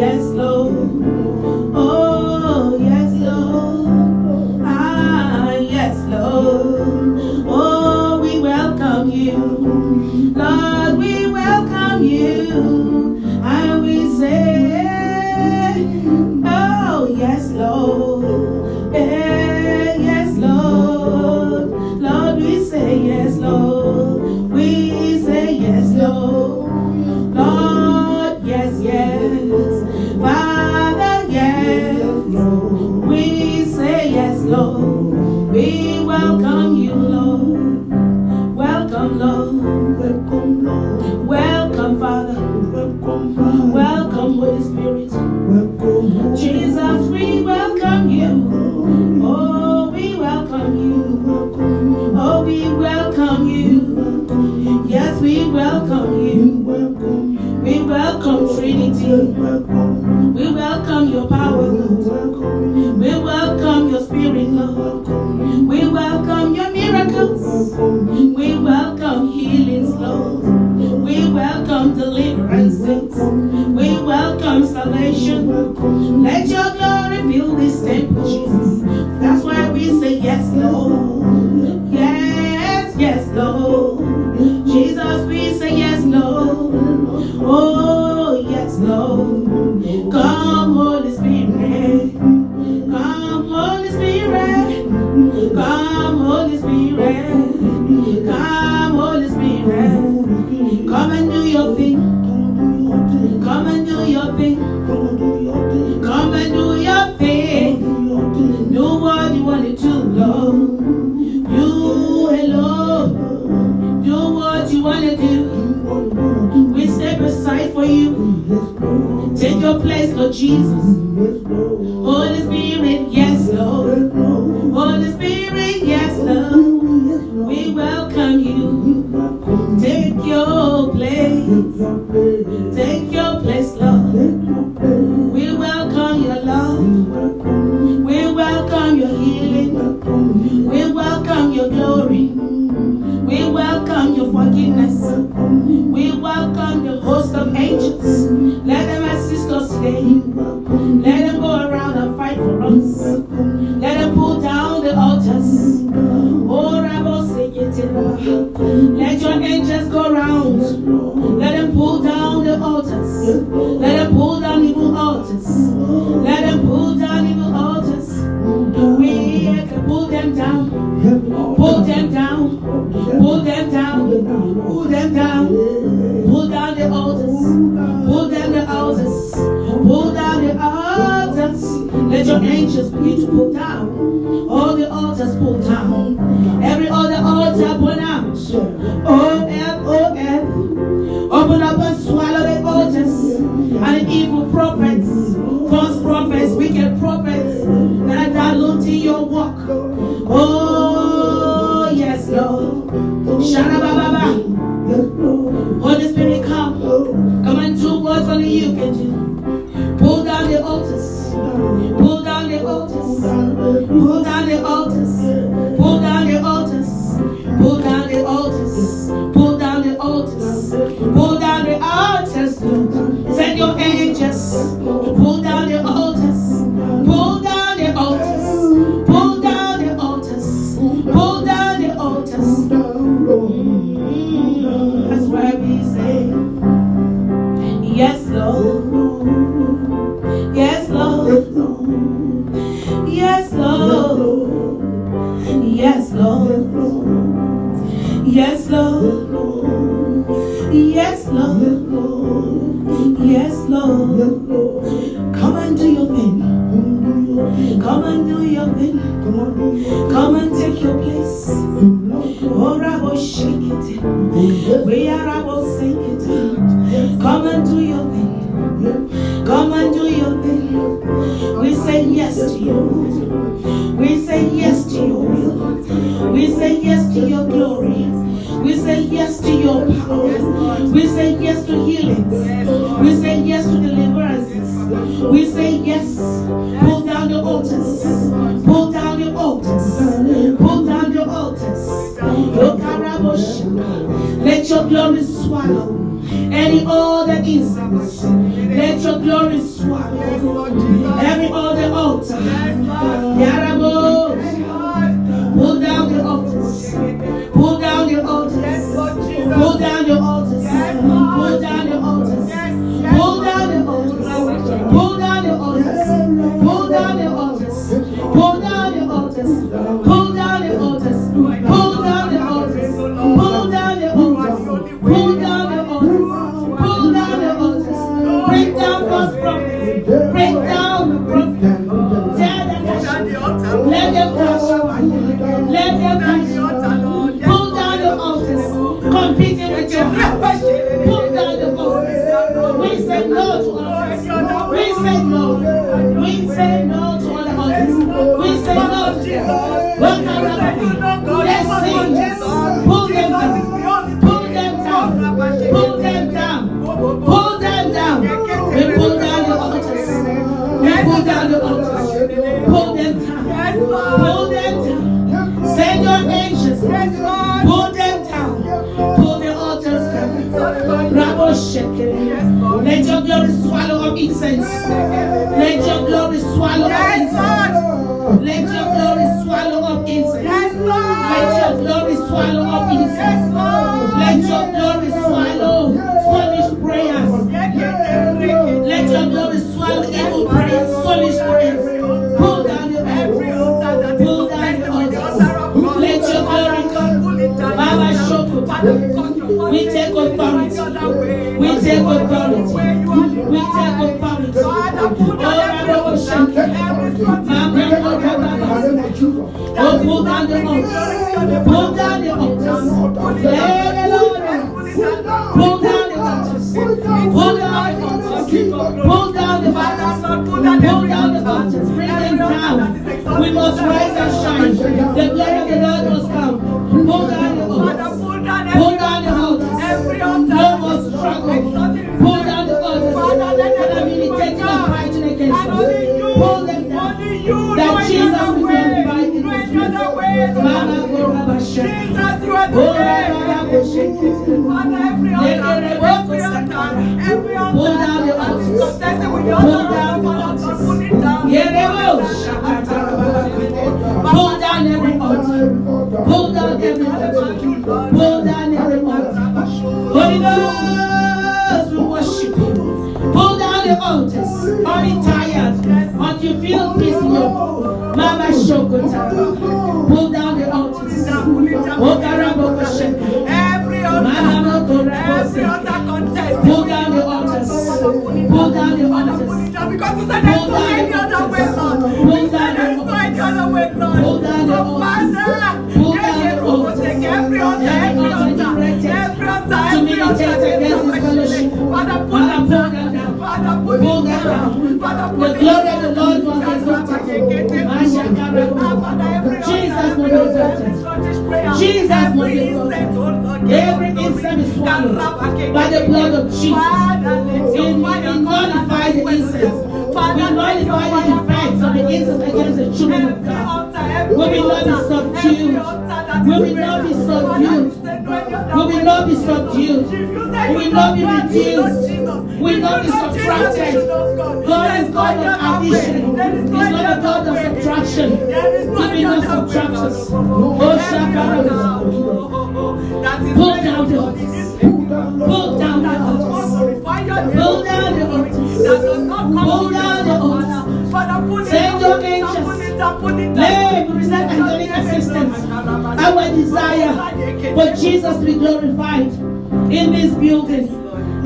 yes, Lord. Oh, yes, Lord. Ah, yes, Lord. Oh, we welcome you. Lord, we welcome you. And we say, Oh, yes, Lord. Eh, yes, Lord. Lord, we say yes, Lord. We say yes, Lord. Welcome you. Yes, we welcome you. We welcome Trinity. We welcome your power, Lord. We welcome your spirit, Lord. We welcome your miracles. We welcome healings, Lord. We welcome deliverances. We welcome salvation. Let your glory fill this temple, Jesus. That's why we say yes, Lord. Jesus. Yes, Lord. Yes, Lord. Yes, Lord. Yes, Lord. Come and do your thing. Come and do your thing. Come and take your place. Oh, Rabo, shake it. We are Rabo, sing it. Come and do your thing. Come and do your thing. We say yes to you. We say yes. We say yes to your glory. We say yes to your power. We say yes to healings. We say yes to deliverances. We say yes. Pull down the altars. Pull down the altars. Pull down the altars. Let your glory swallow any other incense. Let your glory swallow. Every other altar. Down your altars. Pull down your altars. Pull down your altars. Pull down your altars. Pull down your altars. Pull down your altars. Ready? swallow up incense. Let your glory swallow foolish prayers. Let your glory swallow evil prayers, foolish prayers. Pull down your altar. Pull down your altar. Let your glory come. Baba Shoko. We take authority. We take authority. We take authority. Oh, Rabbi Shaki. Mama, oh, pull down the mouth. Pull down the. Pull down the. Pull down the. Pull down the. Bring them down. We must rise and shine. The of the Lord must come. Pull down the. Pull down the struggle. Pull down the against. Pull them down. That Jesus Pull down the altars. Are tired? But you feel peace in your Mama Shokota. Pull down the altars. Every altar, every altar contest. Pull down the altars. Pull down the altars. Because you said there's no any other way, Lord. You said there is no any other way, Lord. Pull down the So, altars. Father, Pull yeah, down yeah, the Robo, altars. take every altar, every altar, every altar, every altar, against this fellowship. Father, pull Father, pull them down. Father, pull them down. Father, pull The them glory down. of the Lord was exalted. Jesus was exalted. Jesus was exalted. Every incense is swallowed by the blood of Jesus. We nullify the incense. We nullify the effects of the incense against the children of God. We will not be subdued. We will not be subdued. We will not be subdued. We will not be reduced. We will not be subtracted. God is God of addition. He's not a God of subtraction. He will not subtract us. Oh, Shaka. Pull down the altars. Pull down the altars. Pull down the altars. Pull down the altars. Send your angels. We present angelic assistance. Our desire for Jesus to be glorified in this building,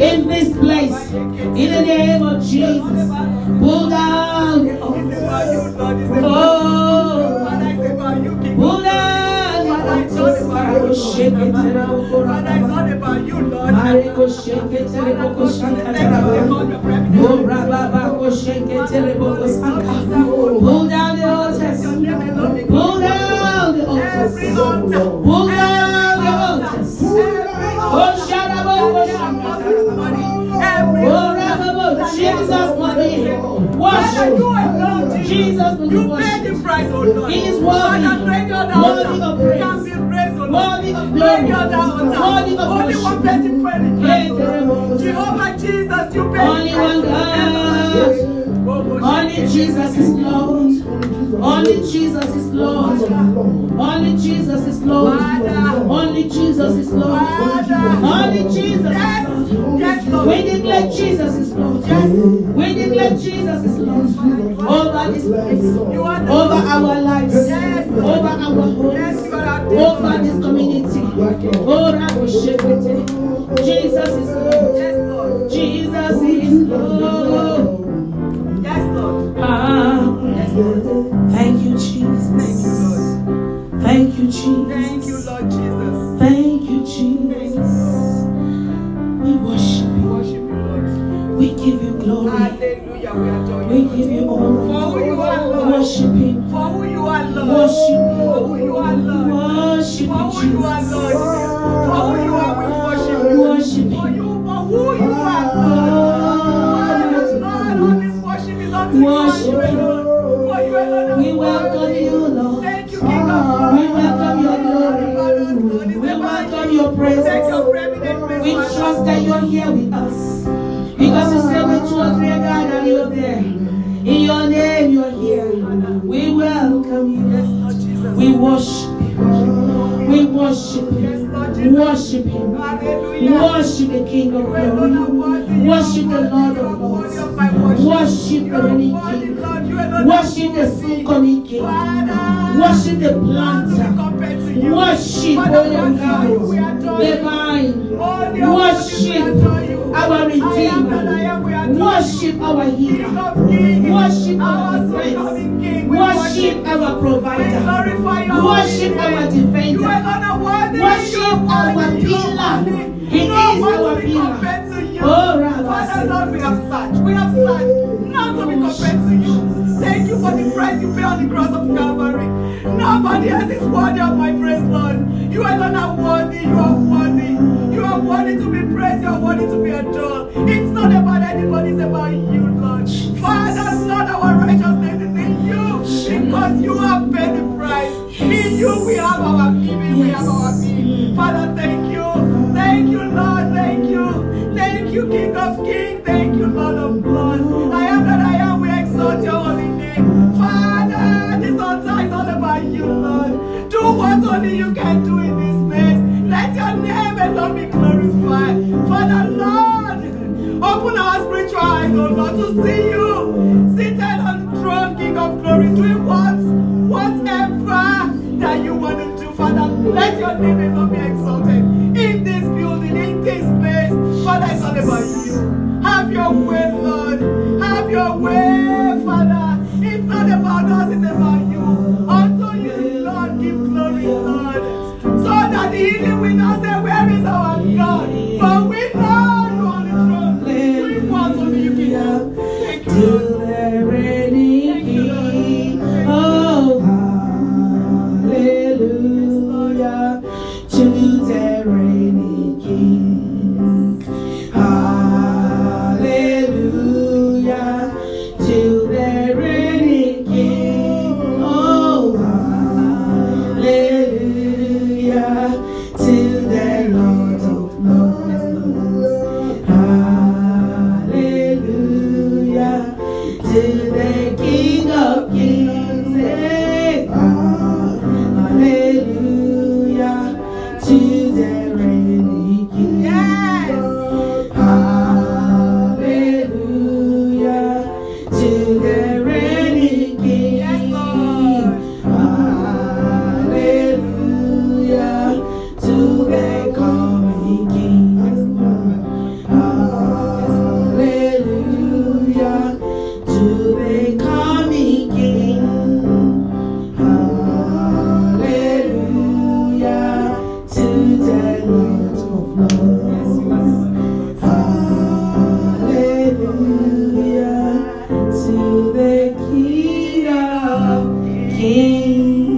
in this place, in the name of Jesus. Pull down. Oh, pull down terrible for the it, He is worthy. Father, bring your Worthy of praise. Can be praised, oh Lord. Worthy of glory. Worthy of Only one person pray the praise. Jehovah. Jesus, you paid Only one God. Only Jesus is Lord. Only Jesus is Lord. Only Jesus is Lord. Only Jesus is Lord. Only Jesus is Lord. We declare Jesus is Lord. We declare Jesus is Lord. Over this place. Over our lives. Yes, Over our homes. Yes, Over this community. Jesus is Lord. Yes, Lord. Jesus is Lord. Yes, Lord. Ah, Yes, Lord. Worship him. For who you are, Lord. Worship Him. For who you are, Lord. Worship Him. For who you are. Lord. For who you are, we worship you. Worship For him. you, for who you are, Lord. Lord, all this worship is unto you and Worship him. For you alone are We welcome you, Lord. Thank you, King of ah, glory. We welcome your glory. We welcome your presence. Take your preeminent place, We trust that you're here with us. Because you say when two or three are gathered, you're there. Worship him. Worship the King of glory. Worship the. Lord of lords. worship. The reigning King. Worship the coming King. Worship the planter. Compared to you. Worship Father, we Holy adore you. We God. Divine. Holy, holy, we Worship our I am that I am. We Redeemer. Worship our. Healer. Worship our our soon defense. coming King. We Worship our provider. Worship our defender. You alone are worthy. Worship our. Pillar. He is our pillar. compared to you. Oh, Father, Lord, we have searched. We have searched. Not to be compared to you. Thank you for the price you pay on the cross of Calvary. Nobody else is worthy of my praise, Lord. You alone are worthy. You are worthy. You are worthy to be praised. You are worthy to be adored. It's not about anybody. It's about you, Lord. Father, Lord, our righteousness is in you because you have paid the price. In you we have our giving. We have our being. Father, thank oh Lord,